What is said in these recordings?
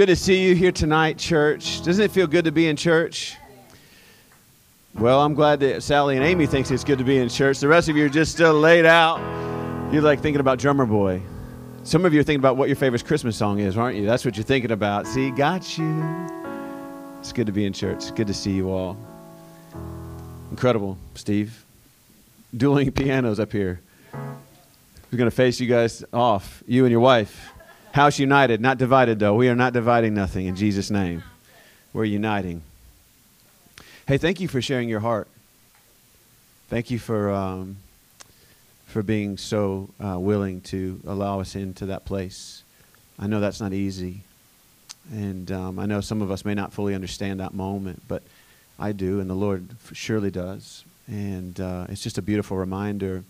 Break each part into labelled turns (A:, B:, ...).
A: Good to see you here tonight, church. Doesn't it feel good to be in church? Well, I'm glad that Sally and Amy thinks it's good to be in church. The rest of you are just still laid out. You're like thinking about Drummer Boy. Some of you are thinking about what your favorite Christmas song is, aren't you? That's what you're thinking about. See, got you. It's good to be in church. Good to see you all. Incredible, Steve. Dueling pianos up here. We're going to face you guys off, you and your wife. House united, not divided, though. We are not dividing nothing in Jesus' name. We're uniting. Hey, thank you for sharing your heart. Thank you for, um, for being so uh, willing to allow us into that place. I know that's not easy. And um, I know some of us may not fully understand that moment, but I do, and the Lord surely does. And uh, it's just a beautiful reminder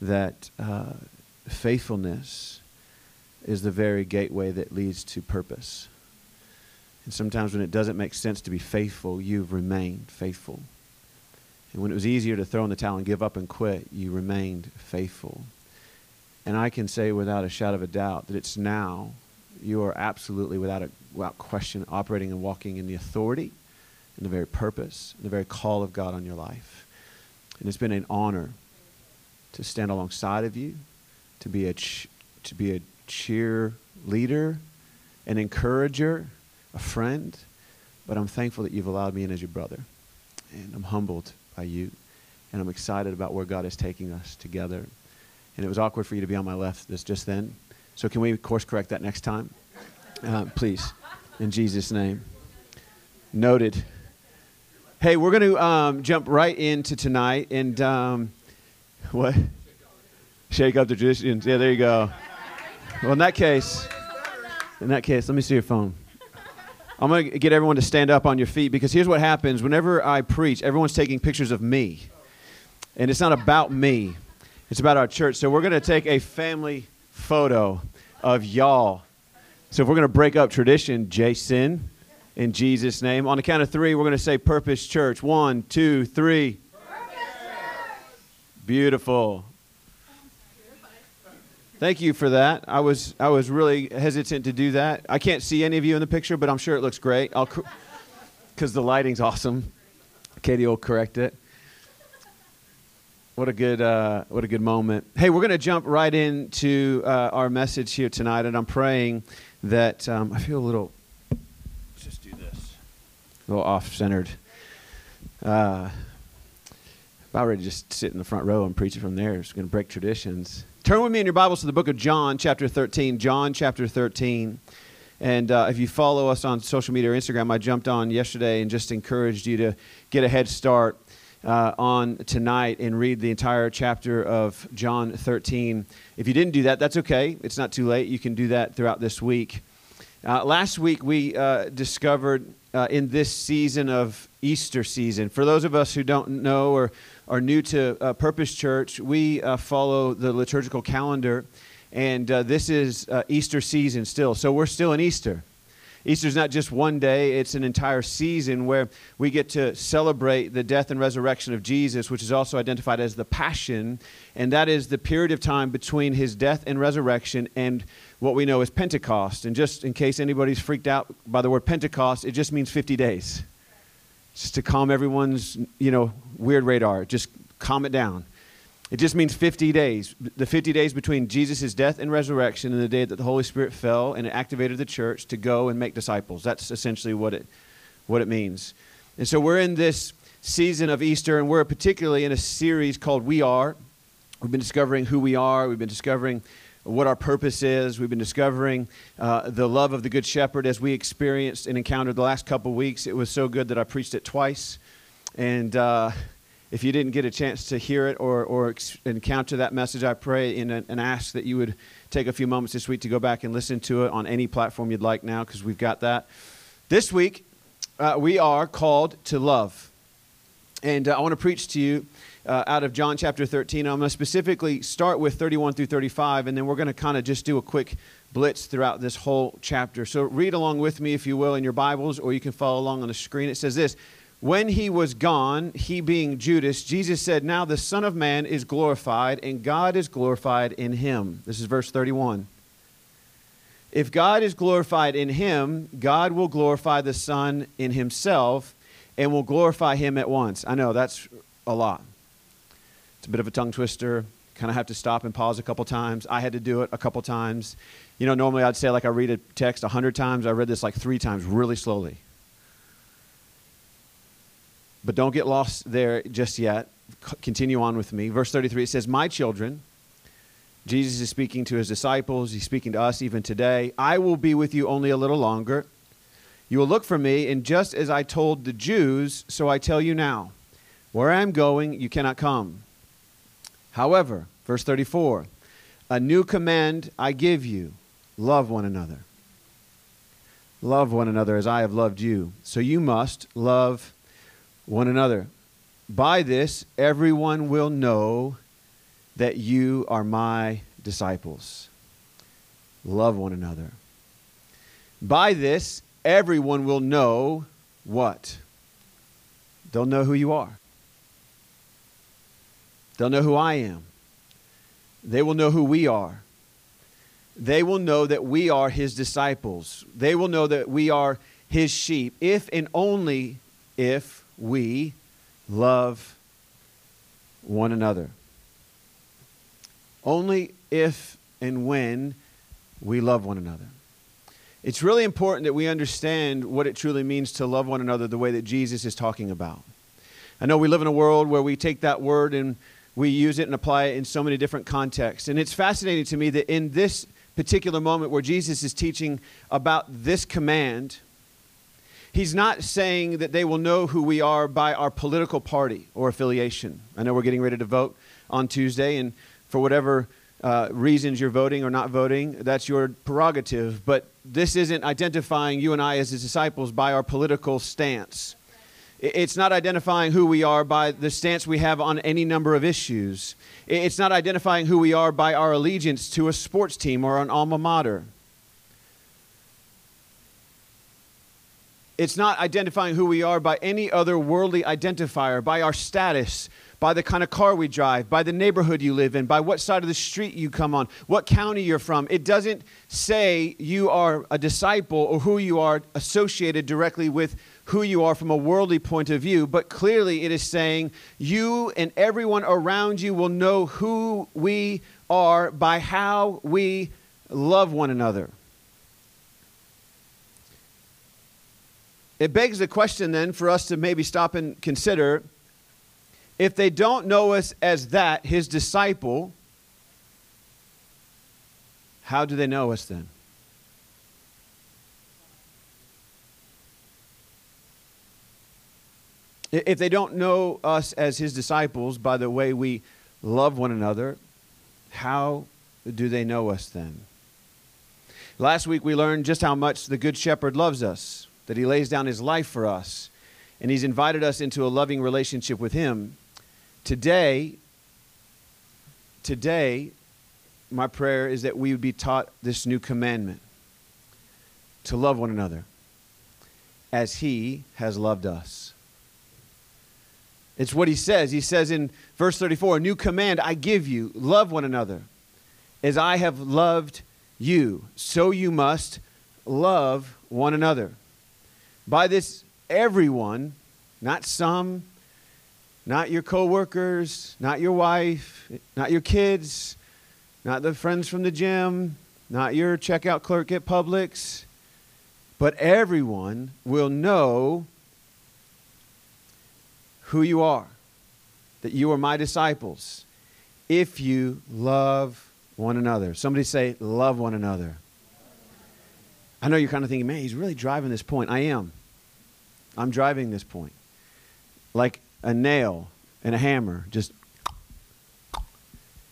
A: that uh, faithfulness is the very gateway that leads to purpose. And sometimes when it doesn't make sense to be faithful, you've remained faithful. And when it was easier to throw in the towel and give up and quit, you remained faithful. And I can say without a shadow of a doubt that it's now you are absolutely, without, a, without question, operating and walking in the authority and the very purpose and the very call of God on your life. And it's been an honor to stand alongside of you, to be a, ch- to be a cheerleader, an encourager, a friend. But I'm thankful that you've allowed me in as your brother. And I'm humbled by you. And I'm excited about where God is taking us together. And it was awkward for you to be on my left this just then. So can we course correct that next time? Uh, please. In Jesus' name. Noted. Hey, we're going to um, jump right into tonight. And um, what? Shake up the traditions. Yeah, there you go. Well, in that case, in that case, let me see your phone. I'm going to get everyone to stand up on your feet because here's what happens whenever I preach, everyone's taking pictures of me. And it's not about me, it's about our church. So we're going to take a family photo of y'all. So if we're going to break up tradition, Jason, in Jesus' name, on the count of three, we're going to say Purpose Church. One, two, three. Beautiful. Thank you for that. I was I was really hesitant to do that. I can't see any of you in the picture, but I'm sure it looks great. I'll because the lighting's awesome. Katie will correct it. What a good uh, what a good moment. Hey, we're to jump right into uh, our message here tonight, and I'm praying that um, I feel a little. Let's just do this. A little off centered. Uh, about ready to just sit in the front row and preach it from there. It's to break traditions. Turn with me in your Bibles to the book of John, chapter 13. John, chapter 13. And uh, if you follow us on social media or Instagram, I jumped on yesterday and just encouraged you to get a head start uh, on tonight and read the entire chapter of John 13. If you didn't do that, that's okay. It's not too late. You can do that throughout this week. Uh, last week, we uh, discovered uh, in this season of Easter season, for those of us who don't know or are new to uh, Purpose Church, we uh, follow the liturgical calendar, and uh, this is Easter season still. So we're still in Easter. Easter's not just one day, it's an entire season where we get to celebrate the death and resurrection of Jesus, which is also identified as the Passion. And that is the period of time between his death and resurrection and what we know as Pentecost. And just in case anybody's freaked out by the word Pentecost, it just means 50 days just to calm everyone's, you know, weird radar. Just calm it down. It just means 50 days. The 50 days between Jesus' death and resurrection and the day that the Holy Spirit fell and it activated the church to go and make disciples. That's essentially what it, what it means. And so we're in this season of Easter, and we're particularly in a series called We Are. We've been discovering who we are, we've been discovering what our purpose is. We've been discovering uh, the love of the Good Shepherd as we experienced and encountered the last couple weeks. It was so good that I preached it twice. And uh, if you didn't get a chance to hear it or, or encounter that message, I pray and, and ask that you would take a few moments this week to go back and listen to it on any platform you'd like now, because we've got that. This week, uh, we are called to love. And uh, I want to preach to you uh, out of John chapter 13. I'm going to specifically start with 31 through 35, and then we're going to kind of just do a quick blitz throughout this whole chapter. So read along with me, if you will, in your Bibles, or you can follow along on the screen. It says this When he was gone, he being Judas, Jesus said, Now the Son of Man is glorified, and God is glorified in him. This is verse 31. If God is glorified in him, God will glorify the Son in himself and will glorify him at once. I know that's a lot. It's a bit of a tongue twister. Kind of have to stop and pause a couple times. I had to do it a couple times. You know, normally I'd say like I read a text a hundred times. I read this like three times, really slowly. But don't get lost there just yet. C- continue on with me. Verse 33 it says, My children, Jesus is speaking to his disciples, he's speaking to us even today. I will be with you only a little longer. You will look for me, and just as I told the Jews, so I tell you now where I am going, you cannot come. However, verse 34 a new command I give you love one another. Love one another as I have loved you. So you must love one another. By this, everyone will know that you are my disciples. Love one another. By this, everyone will know what? They'll know who you are. They'll know who I am. They will know who we are. They will know that we are his disciples. They will know that we are his sheep if and only if we love one another. Only if and when we love one another. It's really important that we understand what it truly means to love one another the way that Jesus is talking about. I know we live in a world where we take that word and we use it and apply it in so many different contexts. And it's fascinating to me that in this particular moment where Jesus is teaching about this command, he's not saying that they will know who we are by our political party or affiliation. I know we're getting ready to vote on Tuesday, and for whatever uh, reasons you're voting or not voting, that's your prerogative. But this isn't identifying you and I as his disciples by our political stance. It's not identifying who we are by the stance we have on any number of issues. It's not identifying who we are by our allegiance to a sports team or an alma mater. It's not identifying who we are by any other worldly identifier, by our status, by the kind of car we drive, by the neighborhood you live in, by what side of the street you come on, what county you're from. It doesn't say you are a disciple or who you are associated directly with who you are from a worldly point of view, but clearly it is saying you and everyone around you will know who we are by how we love one another. It begs the question then for us to maybe stop and consider if they don't know us as that, his disciple, how do they know us then? If they don't know us as his disciples by the way we love one another, how do they know us then? Last week we learned just how much the Good Shepherd loves us, that he lays down his life for us, and he's invited us into a loving relationship with him. Today, today, my prayer is that we would be taught this new commandment to love one another as he has loved us. It's what he says. He says in verse 34 A new command I give you love one another. As I have loved you, so you must love one another. By this, everyone, not some, not your coworkers, not your wife, not your kids, not the friends from the gym, not your checkout clerk at Publix, but everyone will know who you are, that you are my disciples, if you love one another. Somebody say, love one another. I know you're kind of thinking, man, he's really driving this point. I am. I'm driving this point. Like a nail and a hammer, just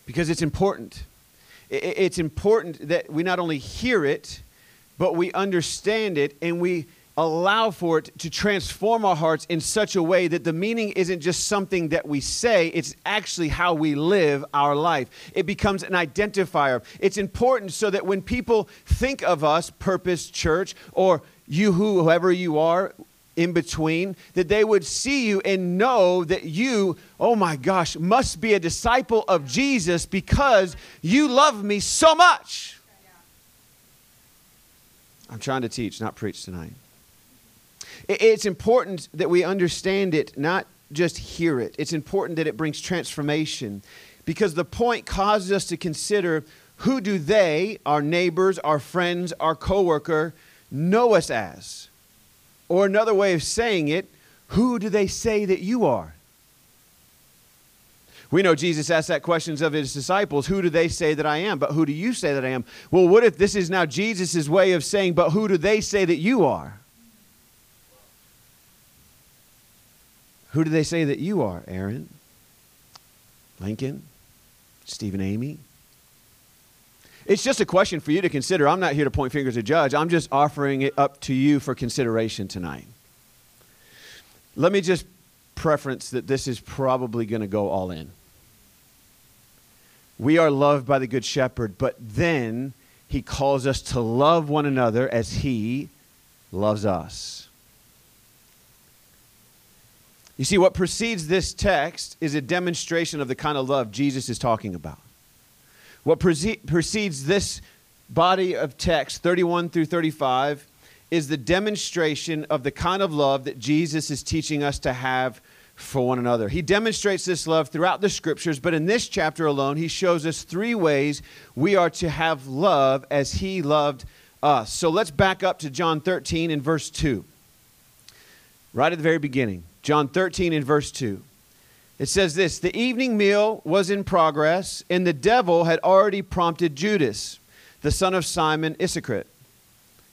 A: because it's important. It's important that we not only hear it, but we understand it and we allow for it to transform our hearts in such a way that the meaning isn't just something that we say, it's actually how we live our life. It becomes an identifier. It's important so that when people think of us, Purpose Church, or you, whoever you are, in between, that they would see you and know that you, oh my gosh, must be a disciple of Jesus because you love me so much. I'm trying to teach, not preach tonight. It's important that we understand it, not just hear it. It's important that it brings transformation because the point causes us to consider who do they, our neighbors, our friends, our coworker, know us as? Or another way of saying it, who do they say that you are? We know Jesus asked that questions of his disciples, who do they say that I am? But who do you say that I am? Well, what if this is now Jesus' way of saying, but who do they say that you are? Who do they say that you are, Aaron? Lincoln? Stephen Amy? It's just a question for you to consider. I'm not here to point fingers at judge. I'm just offering it up to you for consideration tonight. Let me just preference that this is probably going to go all in. We are loved by the Good Shepherd, but then he calls us to love one another as he loves us. You see, what precedes this text is a demonstration of the kind of love Jesus is talking about. What precedes this body of text, 31 through 35, is the demonstration of the kind of love that Jesus is teaching us to have for one another. He demonstrates this love throughout the scriptures, but in this chapter alone, he shows us three ways we are to have love as he loved us. So let's back up to John 13 and verse 2. Right at the very beginning. John 13 and verse 2. It says this The evening meal was in progress, and the devil had already prompted Judas, the son of Simon Iscariot,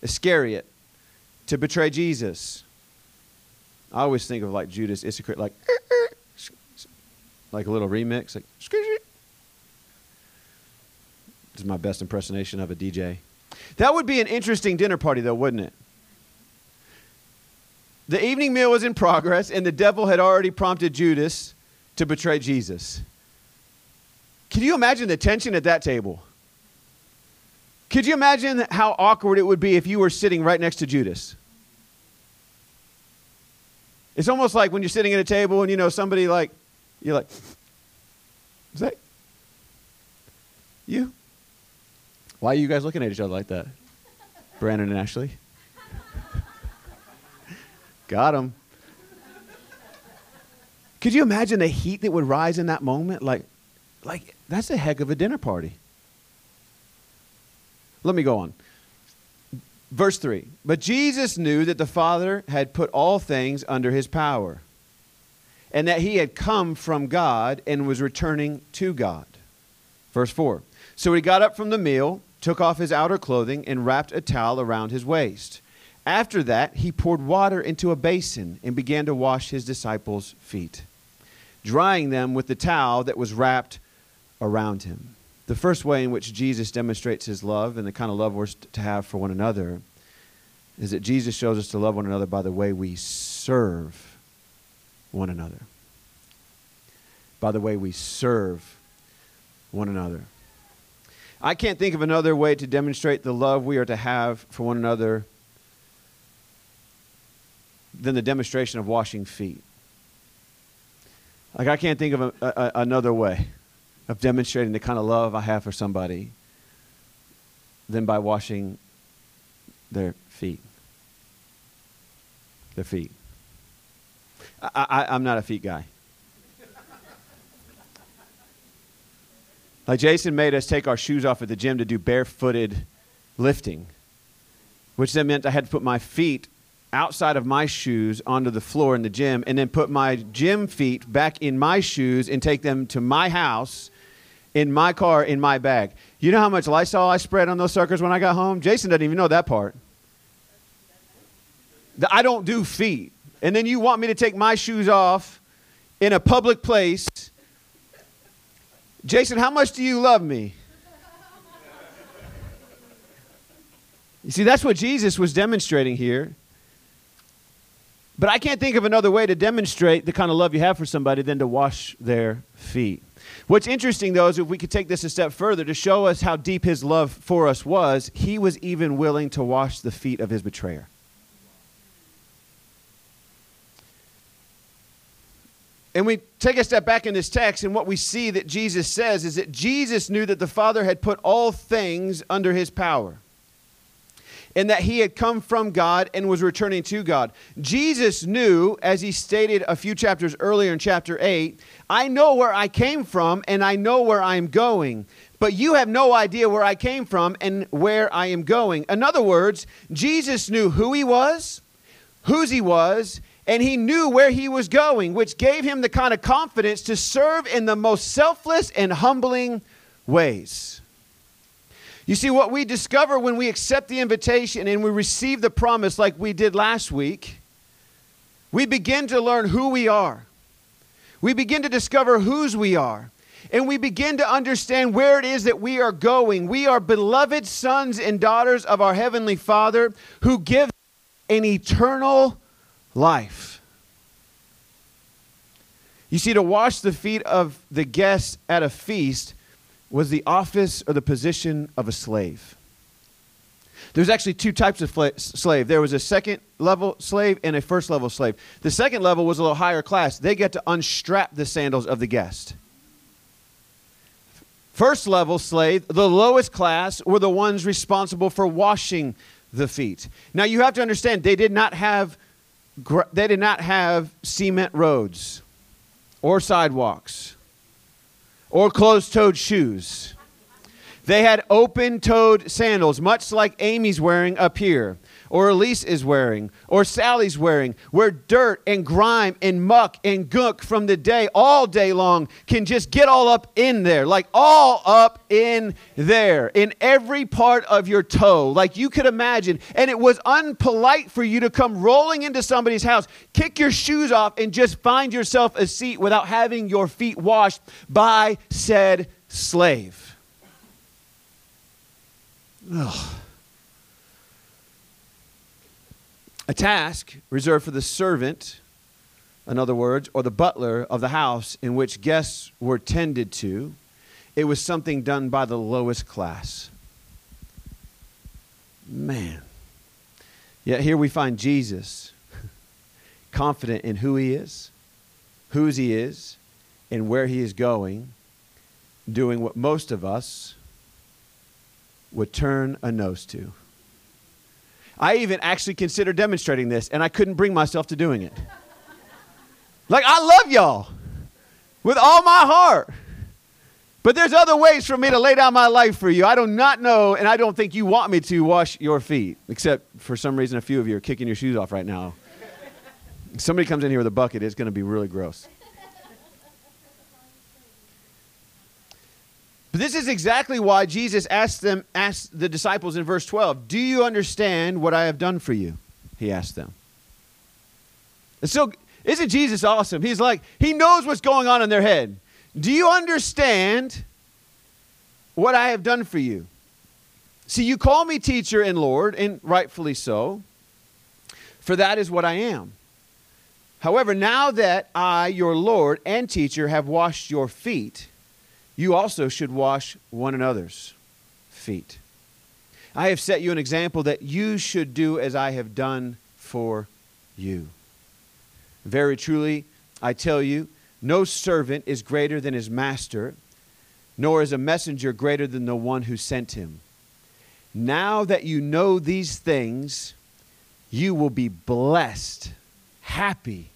A: Iscariot, to betray Jesus. I always think of like Judas Iscariot, like, like a little remix, like, this is my best impersonation of a DJ. That would be an interesting dinner party, though, wouldn't it? The evening meal was in progress, and the devil had already prompted Judas to betray Jesus. Can you imagine the tension at that table? Could you imagine how awkward it would be if you were sitting right next to Judas? It's almost like when you're sitting at a table and you know somebody like, you're like, is that you? Why are you guys looking at each other like that? Brandon and Ashley? Got him. Could you imagine the heat that would rise in that moment? Like, like that's a heck of a dinner party. Let me go on. Verse 3 But Jesus knew that the Father had put all things under his power, and that he had come from God and was returning to God. Verse 4 So he got up from the meal, took off his outer clothing, and wrapped a towel around his waist. After that, he poured water into a basin and began to wash his disciples' feet drying them with the towel that was wrapped around him. The first way in which Jesus demonstrates his love and the kind of love we're to have for one another is that Jesus shows us to love one another by the way we serve one another. By the way we serve one another. I can't think of another way to demonstrate the love we are to have for one another than the demonstration of washing feet. Like, I can't think of a, a, another way of demonstrating the kind of love I have for somebody than by washing their feet. Their feet. I, I, I'm not a feet guy. Like Jason made us take our shoes off at the gym to do barefooted lifting, which then meant I had to put my feet outside of my shoes onto the floor in the gym and then put my gym feet back in my shoes and take them to my house in my car in my bag. You know how much Lysol I spread on those suckers when I got home? Jason doesn't even know that part. I don't do feet. And then you want me to take my shoes off in a public place. Jason, how much do you love me? You see, that's what Jesus was demonstrating here. But I can't think of another way to demonstrate the kind of love you have for somebody than to wash their feet. What's interesting, though, is if we could take this a step further to show us how deep his love for us was, he was even willing to wash the feet of his betrayer. And we take a step back in this text, and what we see that Jesus says is that Jesus knew that the Father had put all things under his power and that he had come from God and was returning to God. Jesus knew, as he stated a few chapters earlier in chapter 8, I know where I came from and I know where I'm going, but you have no idea where I came from and where I am going. In other words, Jesus knew who he was, whose he was, and he knew where he was going, which gave him the kind of confidence to serve in the most selfless and humbling ways. You see, what we discover when we accept the invitation and we receive the promise, like we did last week, we begin to learn who we are. We begin to discover whose we are. And we begin to understand where it is that we are going. We are beloved sons and daughters of our Heavenly Father who gives an eternal life. You see, to wash the feet of the guests at a feast was the office or the position of a slave. There's actually two types of slave. There was a second level slave and a first level slave. The second level was a little higher class. They get to unstrap the sandals of the guest. First level slave, the lowest class, were the ones responsible for washing the feet. Now you have to understand they did not have they did not have cement roads or sidewalks or closed toed shoes. They had open toed sandals, much like Amy's wearing up here or Elise is wearing, or Sally's wearing, where dirt and grime and muck and gunk from the day, all day long, can just get all up in there, like all up in there, in every part of your toe, like you could imagine. And it was unpolite for you to come rolling into somebody's house, kick your shoes off, and just find yourself a seat without having your feet washed by said slave. Ugh. A task reserved for the servant, in other words, or the butler of the house in which guests were tended to. It was something done by the lowest class. Man. Yet here we find Jesus confident in who he is, whose he is, and where he is going, doing what most of us would turn a nose to. I even actually considered demonstrating this, and I couldn't bring myself to doing it. Like, I love y'all with all my heart. But there's other ways for me to lay down my life for you. I do not know, and I don't think you want me to wash your feet, except for some reason a few of you are kicking your shoes off right now. Somebody comes in here with a bucket, it's going to be really gross. But this is exactly why Jesus asked them, asked the disciples in verse 12, Do you understand what I have done for you? He asked them. And so, isn't Jesus awesome? He's like, He knows what's going on in their head. Do you understand what I have done for you? See, you call me teacher and Lord, and rightfully so, for that is what I am. However, now that I, your Lord and teacher, have washed your feet, you also should wash one another's feet. I have set you an example that you should do as I have done for you. Very truly, I tell you, no servant is greater than his master, nor is a messenger greater than the one who sent him. Now that you know these things, you will be blessed, happy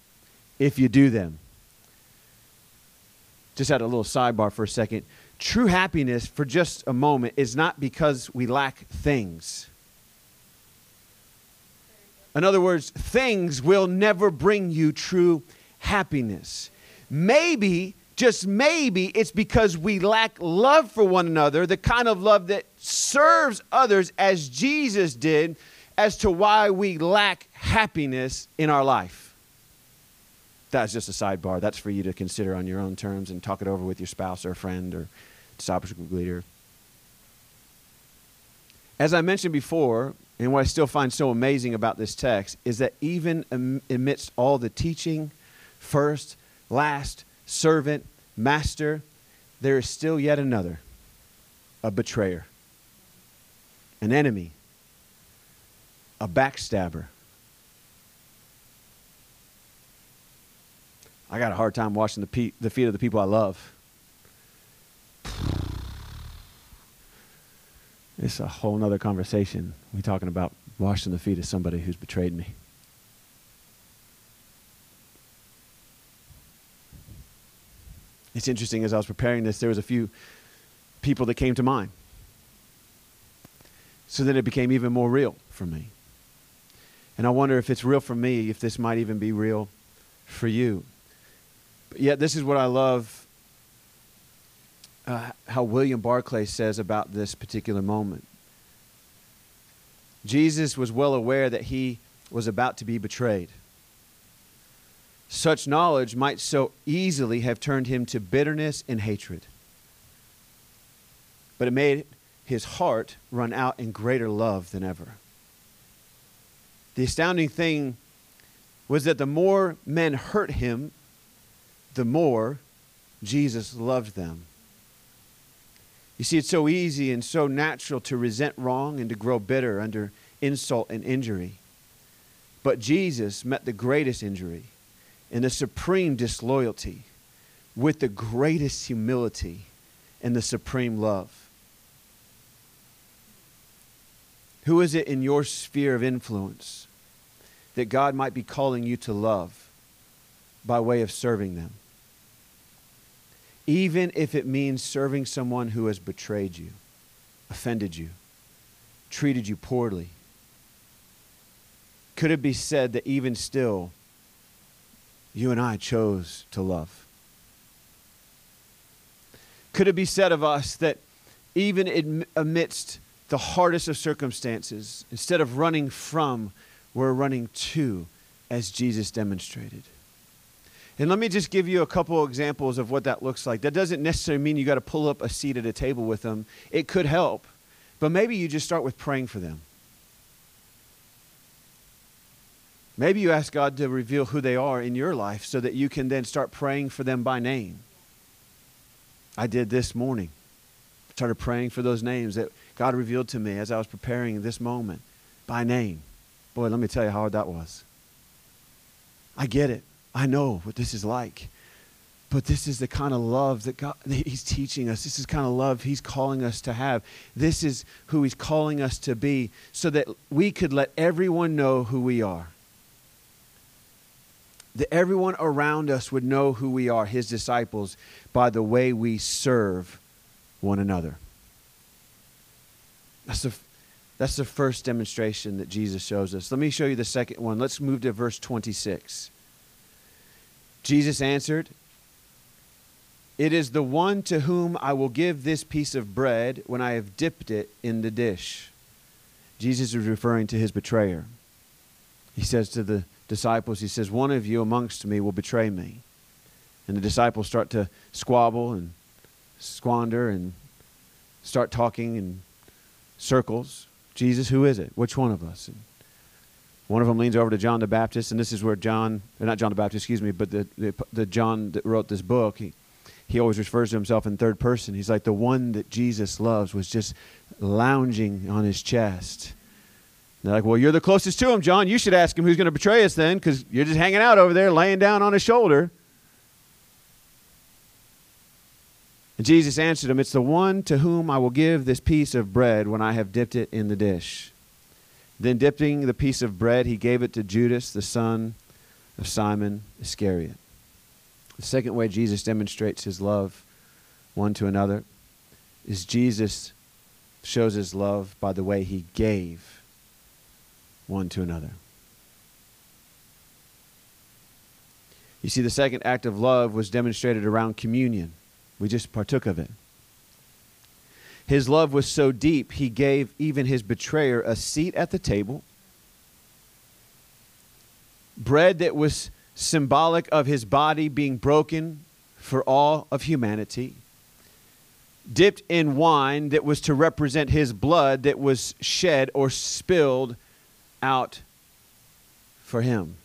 A: if you do them just had a little sidebar for a second. True happiness, for just a moment, is not because we lack things. In other words, things will never bring you true happiness. Maybe, just maybe, it's because we lack love for one another, the kind of love that serves others as Jesus did, as to why we lack happiness in our life that's just a sidebar. That's for you to consider on your own terms and talk it over with your spouse or friend or discipleship leader. As I mentioned before, and what I still find so amazing about this text is that even amidst all the teaching, first, last, servant, master, there is still yet another, a betrayer, an enemy, a backstabber I got a hard time washing the, pe- the feet of the people I love. It's a whole nother conversation. We're talking about washing the feet of somebody who's betrayed me. It's interesting as I was preparing this, there was a few people that came to mind. So then it became even more real for me. And I wonder if it's real for me, if this might even be real for you. But yet, this is what I love uh, how William Barclay says about this particular moment. Jesus was well aware that he was about to be betrayed. Such knowledge might so easily have turned him to bitterness and hatred. But it made his heart run out in greater love than ever. The astounding thing was that the more men hurt him, the more Jesus loved them. You see, it's so easy and so natural to resent wrong and to grow bitter under insult and injury. But Jesus met the greatest injury and the supreme disloyalty with the greatest humility and the supreme love. Who is it in your sphere of influence that God might be calling you to love by way of serving them? Even if it means serving someone who has betrayed you, offended you, treated you poorly. Could it be said that even still, you and I chose to love? Could it be said of us that even amidst the hardest of circumstances, instead of running from, we're running to, as Jesus demonstrated? And let me just give you a couple examples of what that looks like. That doesn't necessarily mean you got to pull up a seat at a table with them. It could help. But maybe you just start with praying for them. Maybe you ask God to reveal who they are in your life so that you can then start praying for them by name. I did this morning. Started praying for those names that God revealed to me as I was preparing this moment by name. Boy, let me tell you how hard that was. I get it. I know what this is like. But this is the kind of love that God that He's teaching us. This is kind of love He's calling us to have. This is who He's calling us to be so that we could let everyone know who we are that everyone around us would know who we are, his disciples, by the way we serve one another. That's the, that's the first demonstration that Jesus shows us. Let me show you the second one. Let's move to verse 26. Jesus answered, It is the one to whom I will give this piece of bread when I have dipped it in the dish. Jesus is referring to his betrayer. He says to the disciples, he says, One of you amongst me will betray me. And the disciples start to squabble and squander and start talking in circles. Jesus, who is it? Which one of us? One of them leans over to John the Baptist, and this is where John, not John the Baptist, excuse me, but the, the, the John that wrote this book, he, he always refers to himself in third person. He's like the one that Jesus loves was just lounging on his chest they're like, well, you're the closest to him, John. You should ask him who's going to betray us then, because you're just hanging out over there, laying down on his shoulder. And Jesus answered him, It's the one to whom I will give this piece of bread when I have dipped it in the dish. Then, dipping the piece of bread, he gave it to Judas, the son of Simon Iscariot. The second way Jesus demonstrates his love one to another is Jesus shows his love by the way he gave one to another. You see, the second act of love was demonstrated around communion. We just partook of it. His love was so deep, he gave even his betrayer a seat at the table, bread that was symbolic of his body being broken for all of humanity, dipped in wine that was to represent his blood that was shed or spilled out for him.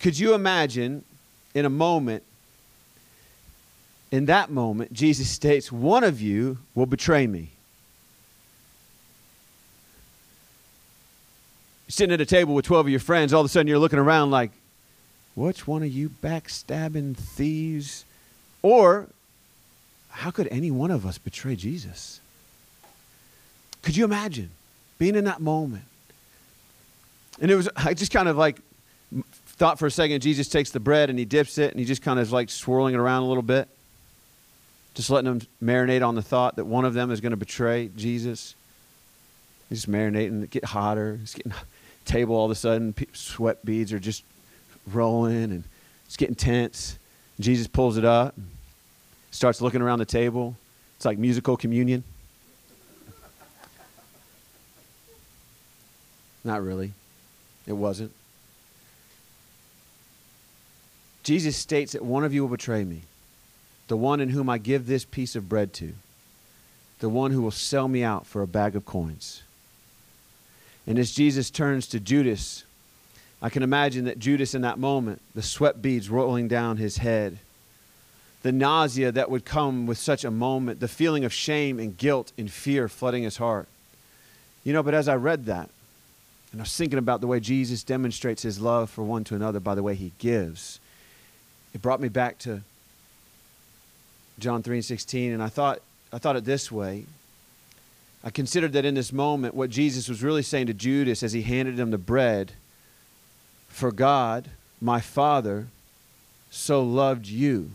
A: Could you imagine in a moment, in that moment, Jesus states, One of you will betray me. You're sitting at a table with 12 of your friends, all of a sudden you're looking around like, Which one of you backstabbing thieves? Or, how could any one of us betray Jesus? Could you imagine being in that moment? And it was, I just kind of like thought for a second, Jesus takes the bread and he dips it and he just kind of is like swirling it around a little bit. Just letting them marinate on the thought that one of them is going to betray Jesus. He's just marinating, it get hotter. It's getting table all of a sudden, sweat beads are just rolling and it's getting tense. Jesus pulls it up, starts looking around the table. It's like musical communion. Not really. It wasn't. Jesus states that one of you will betray me, the one in whom I give this piece of bread to, the one who will sell me out for a bag of coins. And as Jesus turns to Judas, I can imagine that Judas in that moment, the sweat beads rolling down his head, the nausea that would come with such a moment, the feeling of shame and guilt and fear flooding his heart. You know, but as I read that, and I was thinking about the way Jesus demonstrates his love for one to another by the way he gives, it brought me back to John 3 and 16, and I thought, I thought it this way. I considered that in this moment, what Jesus was really saying to Judas as he handed him the bread For God, my Father, so loved you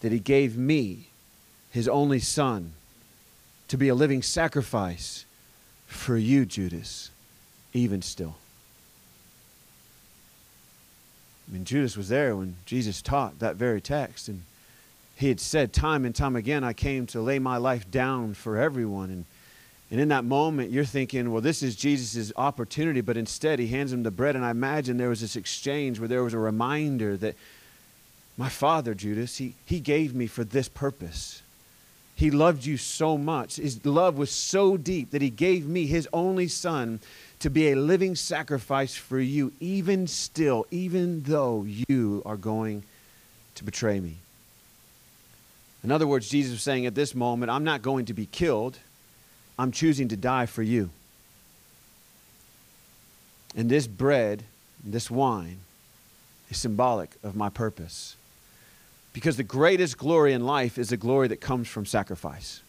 A: that he gave me, his only Son, to be a living sacrifice for you, Judas, even still. I mean, Judas was there when Jesus taught that very text, and he had said time and time again, I came to lay my life down for everyone. And, and in that moment, you're thinking, well, this is Jesus' opportunity, but instead, he hands him the bread. And I imagine there was this exchange where there was a reminder that my father, Judas, he, he gave me for this purpose. He loved you so much. His love was so deep that he gave me his only son to be a living sacrifice for you, even still, even though you are going to betray me. In other words, Jesus was saying at this moment, I'm not going to be killed, I'm choosing to die for you. And this bread, this wine, is symbolic of my purpose. Because the greatest glory in life is the glory that comes from sacrifice.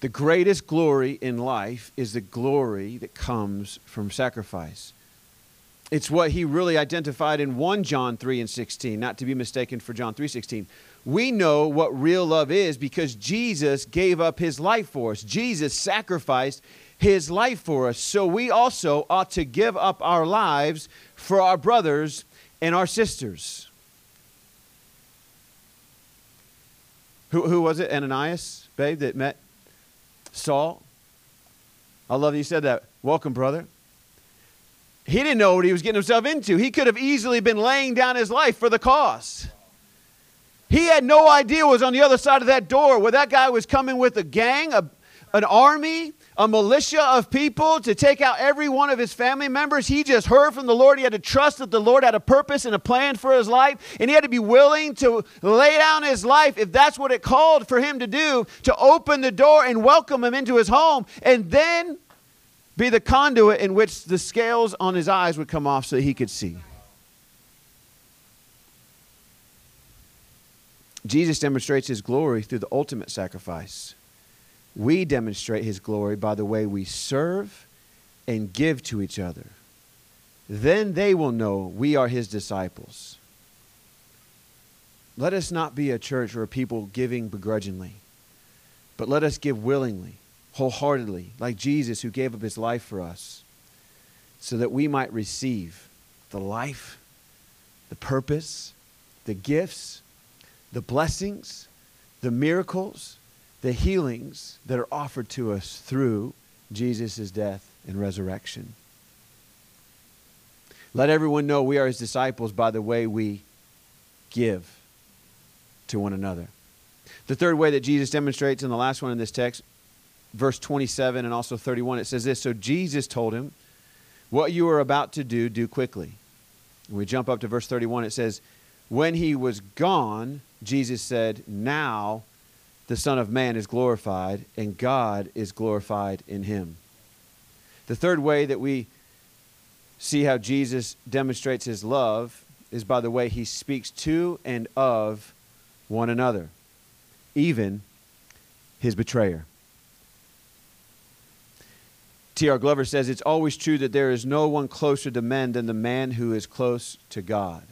A: The greatest glory in life is the glory that comes from sacrifice. It's what he really identified in 1 John 3 and 16, not to be mistaken for John 3:16. We know what real love is because Jesus gave up his life for us. Jesus sacrificed his life for us. So we also ought to give up our lives for our brothers and our sisters. Who, who was it? Ananias, babe, that met Saul. I love that you said that. Welcome, brother. He didn't know what he was getting himself into. He could have easily been laying down his life for the cause. He had no idea what was on the other side of that door, where that guy was coming with a gang, a, an army, a militia of people to take out every one of his family members. He just heard from the Lord. He had to trust that the Lord had a purpose and a plan for his life, and he had to be willing to lay down his life if that's what it called for him to do, to open the door and welcome him into his home, and then be the conduit in which the scales on his eyes would come off so he could see. Jesus demonstrates his glory through the ultimate sacrifice we demonstrate his glory by the way we serve and give to each other. Then they will know we are his disciples. Let us not be a church or a people giving begrudgingly, but let us give willingly, wholeheartedly, like Jesus who gave up his life for us, so that we might receive the life, the purpose, the gifts, the blessings, the miracles, the healings that are offered to us through Jesus' death and resurrection. Let everyone know we are his disciples by the way we give to one another. The third way that Jesus demonstrates in the last one in this text, verse 27 and also 31, it says this So Jesus told him, What you are about to do, do quickly. We jump up to verse 31, it says, When he was gone, Jesus said, Now the Son of Man is glorified and God is glorified in him. The third way that we see how Jesus demonstrates his love is by the way he speaks to and of one another, even his betrayer. T.R. Glover says it's always true that there is no one closer to men than the man who is close to God.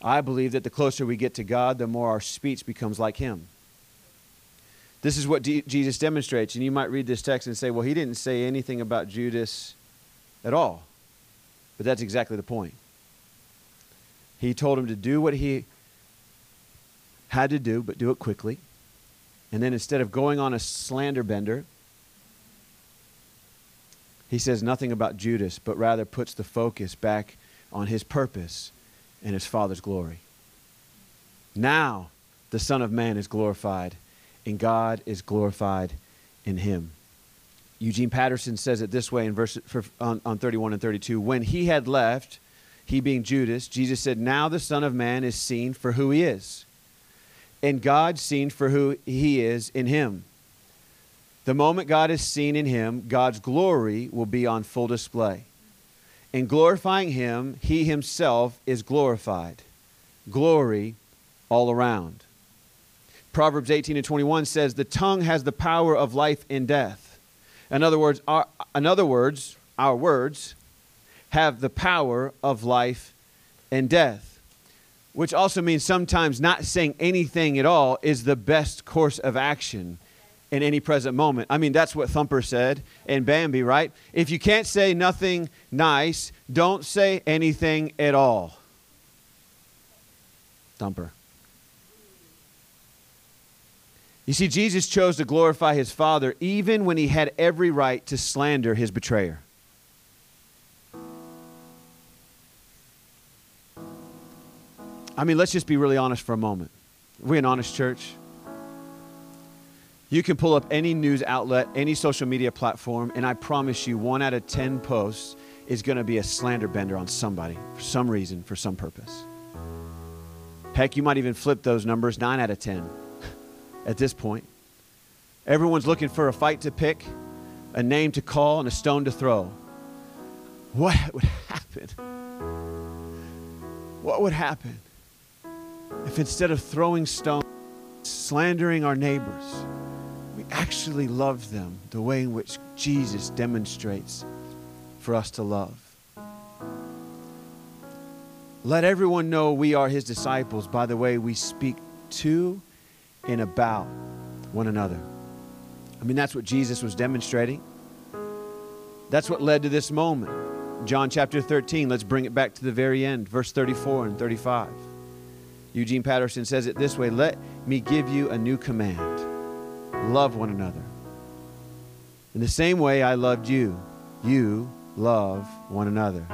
A: I believe that the closer we get to God, the more our speech becomes like Him. This is what D- Jesus demonstrates. And you might read this text and say, well, he didn't say anything about Judas at all. But that's exactly the point. He told him to do what he had to do, but do it quickly. And then instead of going on a slander bender, he says nothing about Judas, but rather puts the focus back on his purpose and his Father's glory. Now the Son of Man is glorified, and God is glorified in him. Eugene Patterson says it this way in verse for, on, on 31 and 32. When he had left, he being Judas, Jesus said, Now the Son of Man is seen for who he is, and God seen for who he is in him. The moment God is seen in him, God's glory will be on full display. In glorifying him, he himself is glorified. Glory all around. Proverbs 18 and 21 says, The tongue has the power of life and death. In other words, our, in other words, our words have the power of life and death, which also means sometimes not saying anything at all is the best course of action in any present moment. I mean, that's what Thumper said in Bambi, right? If you can't say nothing nice, don't say anything at all. Thumper. You see, Jesus chose to glorify his Father even when he had every right to slander his betrayer. I mean, let's just be really honest for a moment. Are we an honest church? You can pull up any news outlet, any social media platform, and I promise you, one out of 10 posts is going to be a slander bender on somebody for some reason, for some purpose. Heck, you might even flip those numbers 9 out of 10 at this point. Everyone's looking for a fight to pick, a name to call, and a stone to throw. What would happen? What would happen if instead of throwing stones, slandering our neighbors, actually love them the way in which Jesus demonstrates for us to love? Let everyone know we are his disciples by the way we speak to and about one another. I mean, that's what Jesus was demonstrating. That's what led to this moment. John chapter 13, let's bring it back to the very end, verse 34 and 35. Eugene Patterson says it this way Let me give you a new command love one another. In the same way I loved you, you love one another.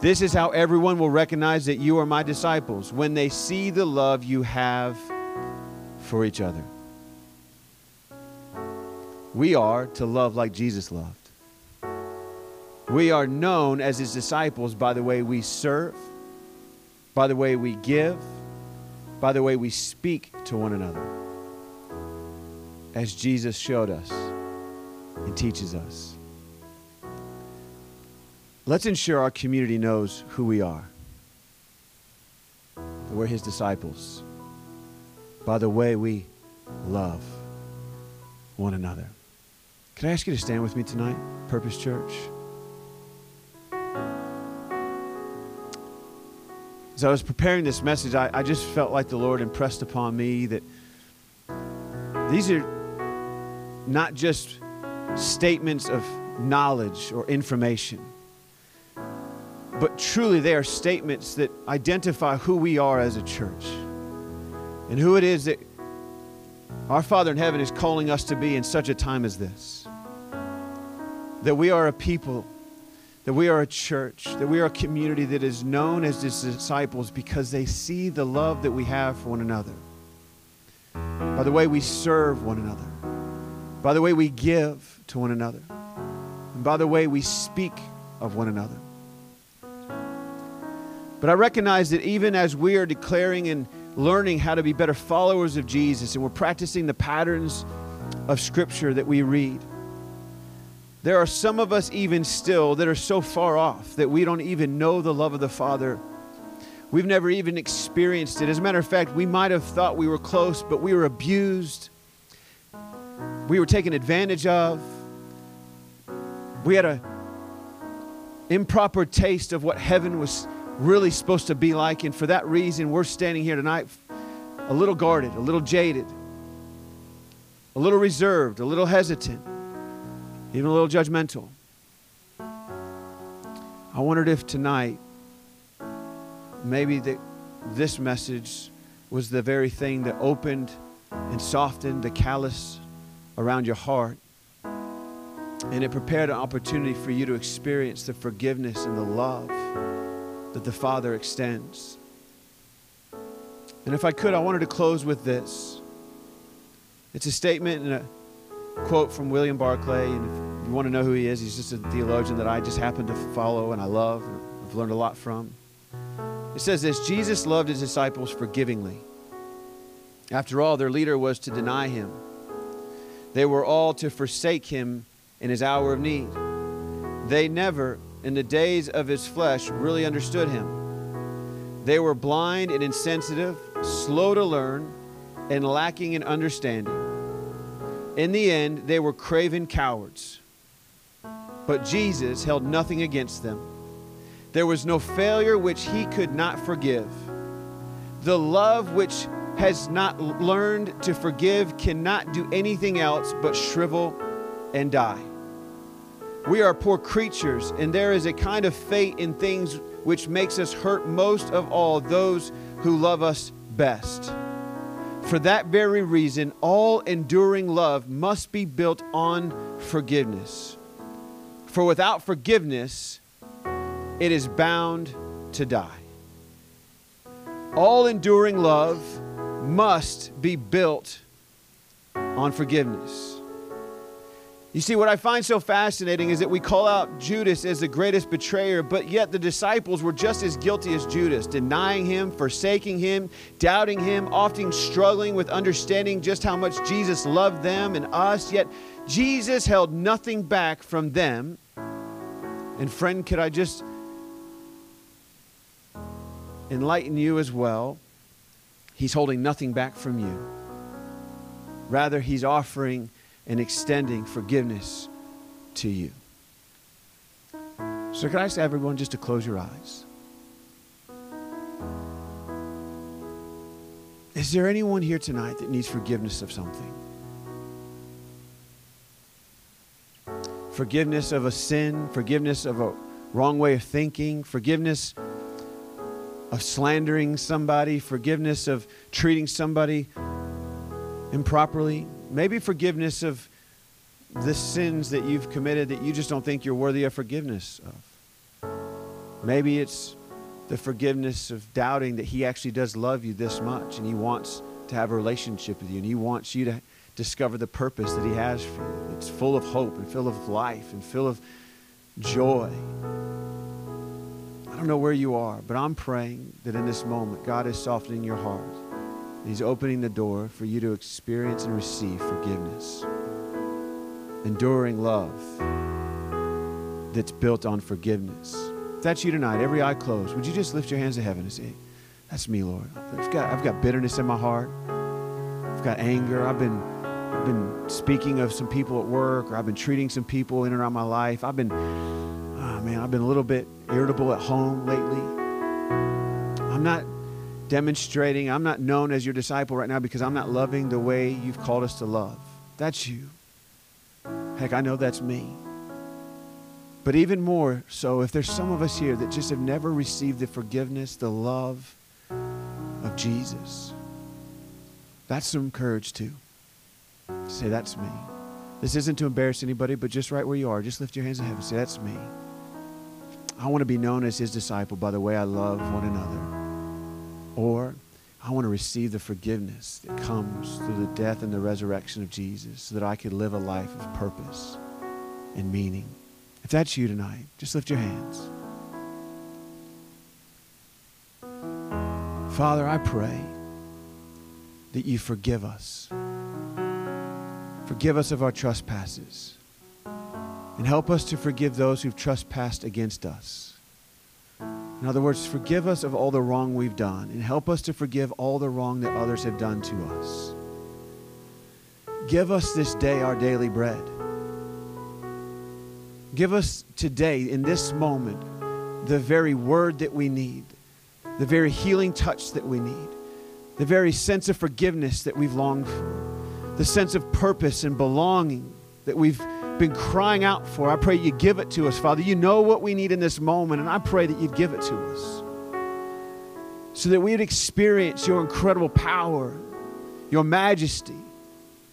A: This is how everyone will recognize that you are my disciples when they see the love you have for each other. We are to love like Jesus loved. We are known as his disciples by the way we serve, by the way we give, by the way we speak to one another, as Jesus showed us and teaches us. Let's ensure our community knows who we are. We're his disciples by the way we love one another. Can I ask you to stand with me tonight, Purpose Church? As I was preparing this message, I, I just felt like the Lord impressed upon me that these are not just statements of knowledge or information, but truly they are statements that identify who we are as a church and who it is that our Father in heaven is calling us to be in such a time as this. That we are a people, that we are a church, that we are a community that is known as His disciples because they see the love that we have for one another. By the way we serve one another, by the way we give to one another, and by the way we speak of one another. But I recognize that even as we are declaring and learning how to be better followers of Jesus and we're practicing the patterns of Scripture that we read. There are some of us, even still, that are so far off that we don't even know the love of the Father. We've never even experienced it. As a matter of fact, we might have thought we were close, but we were abused. We were taken advantage of. We had a improper taste of what heaven was really supposed to be like, and for that reason, we're standing here tonight a little guarded, a little jaded, a little reserved, a little hesitant, even a little judgmental. I wondered if tonight, maybe this message was the very thing that opened and softened the callus around your heart. And it prepared an opportunity for you to experience the forgiveness and the love that the Father extends. And if I could, I wanted to close with this. It's a statement and a quote from William Barclay. And if you want to know who he is, he's just a theologian that I just happen to follow and I love and I've learned a lot from. It says this Jesus loved his disciples forgivingly. After all, their leader was to deny him. They were all to forsake him in his hour of need. They never, in the days of his flesh, really understood him. They were blind and insensitive, slow to learn, and lacking in understanding. In the end, they were craven cowards. But Jesus held nothing against them. There was no failure which he could not forgive. The love which has not learned to forgive cannot do anything else but shrivel and die. We are poor creatures, and there is a kind of fate in things which makes us hurt most of all those who love us best. For that very reason, all enduring love must be built on forgiveness. For without forgiveness, it is bound to die. All enduring love must be built on forgiveness. You see, what I find so fascinating is that we call out Judas as the greatest betrayer, but yet the disciples were just as guilty as Judas, denying him, forsaking him, doubting him, often struggling with understanding just how much Jesus loved them and us. Yet Jesus held nothing back from them. And, friend, could I just enlighten you as well? He's holding nothing back from you. Rather, He's offering and extending forgiveness to you. So, can I ask everyone just to close your eyes? Is there anyone here tonight that needs forgiveness of something? Forgiveness of a sin, forgiveness of a wrong way of thinking, forgiveness of slandering somebody, forgiveness of treating somebody improperly, maybe forgiveness of the sins that you've committed that you just don't think you're worthy of forgiveness of. Maybe it's the forgiveness of doubting that He actually does love you this much and He wants to have a relationship with you and He wants you to discover the purpose that He has for you. It's full of hope and full of life and full of joy. I don't know where you are, but I'm praying that in this moment, God is softening your heart. He's opening the door for you to experience and receive forgiveness, enduring love that's built on forgiveness. If that's you tonight, every eye closed, would you just lift your hands to heaven and say, That's me, Lord. I've got, I've got bitterness in my heart. I've got anger. I've been, I've been speaking of some people at work, or I've been treating some people in and around my life. I've been, man, I've been a little bit irritable at home lately. I'm not demonstrating, I'm not known as your disciple right now because I'm not loving the way you've called us to love. That's you. Heck, I know that's me. But even more so, if there's some of us here that just have never received the forgiveness, the love of Jesus, that's some courage too. Say, that's me. This isn't to embarrass anybody, but just right where you are, just lift your hands in heaven. Say, that's me. I want to be known as his disciple by the way I love one another. Or I want to receive the forgiveness that comes through the death and the resurrection of Jesus so that I could live a life of purpose and meaning. If that's you tonight, just lift your hands. Father, I pray that you forgive us. Forgive us of our trespasses. And help us to forgive those who've trespassed against us. In other words, forgive us of all the wrong we've done and help us to forgive all the wrong that others have done to us. Give us this day our daily bread. Give us today, in this moment, the very word that we need, the very healing touch that we need, the very sense of forgiveness that we've longed for, the sense of purpose and belonging that we've been crying out for. I pray you give it to us, Father. You know what we need in this moment, and I pray that you'd give it to us so that we'd experience your incredible power, your majesty,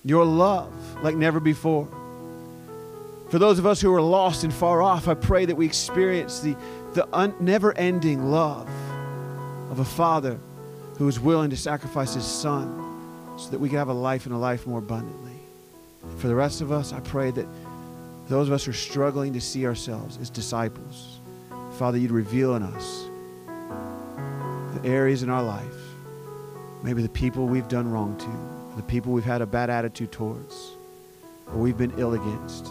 A: your love like never before. For those of us who are lost and far off, I pray that we experience the, the un- never ending love of a Father who is willing to sacrifice his Son so that we can have a life and a life more abundantly. For the rest of us, I pray that those of us who are struggling to see ourselves as disciples, Father, you'd reveal in us the areas in our life, maybe the people we've done wrong to, the people we've had a bad attitude towards, or we've been ill against.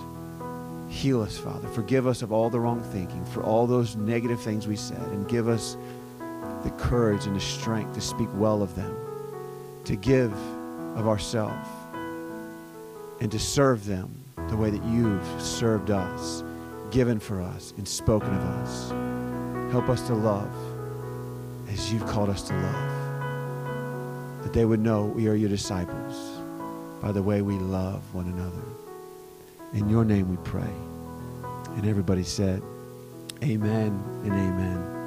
A: Heal us, Father. Forgive us of all the wrong thinking, for all those negative things we said, and give us the courage and the strength to speak well of them, to give of ourselves, and to serve them the way that you've served us, given for us, and spoken of us. Help us to love as you've called us to love. That they would know we are your disciples by the way we love one another. In your name we pray. And everybody said, Amen and amen.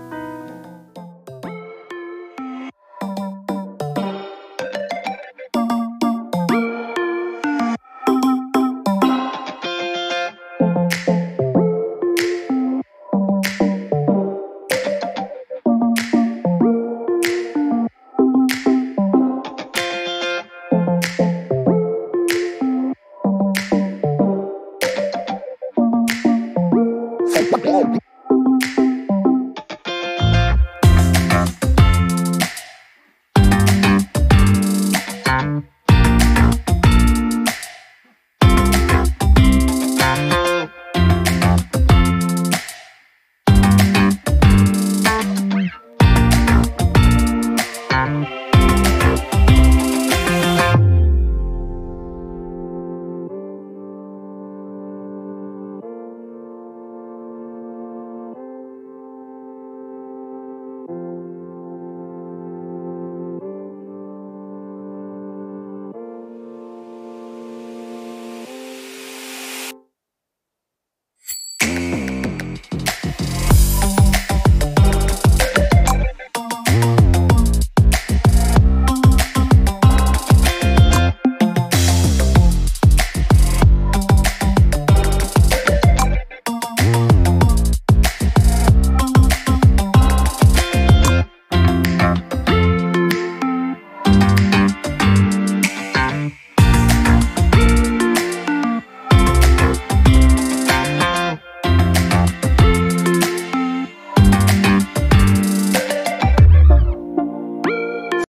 B: Whoa.